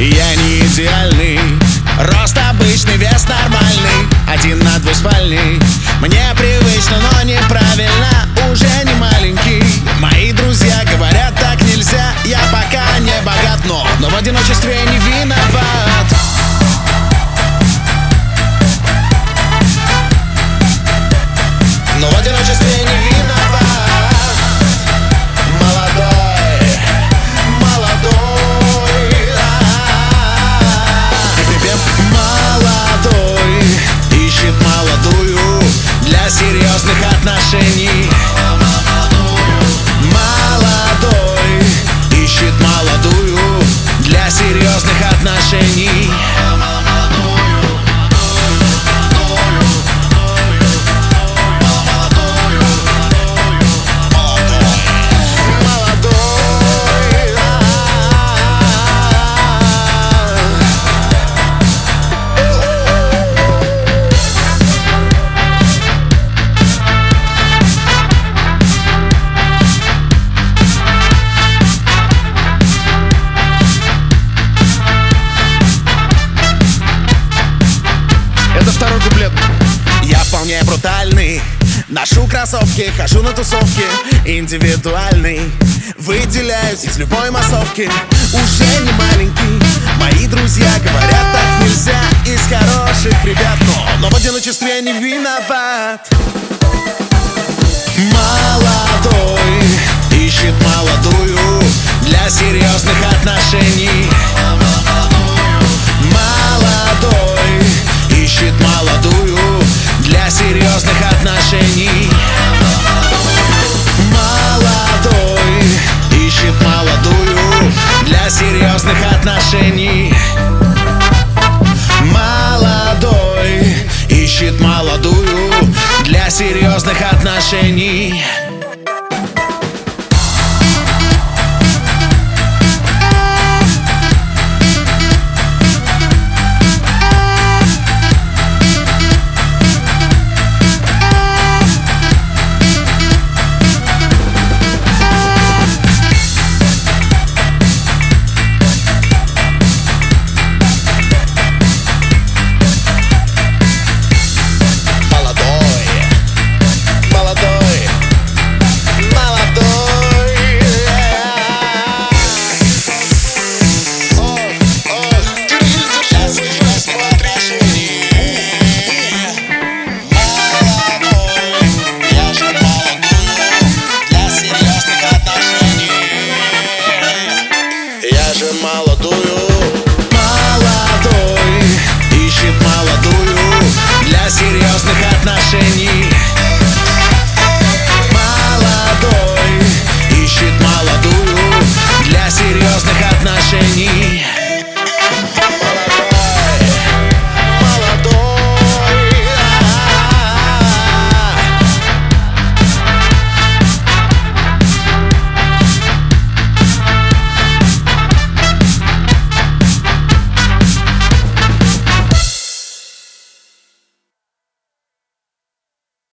Я не идеальный Рост обычный, вес нормальный Один на две Мне привычно, но неправильно Уже не маленький. Мои друзья говорят, так нельзя Я пока не богат, но Но в одиночестве не виноват. второй куплет Я вполне брутальный. Ношу кроссовки, хожу на тусовки. Индивидуальный. Выделяюсь из любой массовки. Уже не маленький. Мои друзья говорят, так нельзя Из хороших ребят. Но, но в одиночестве не виноват. Молодой. Ищет молодую Для серьезных отношений. Серьезных отношений. Молодой ищет молодую для серьезных отношений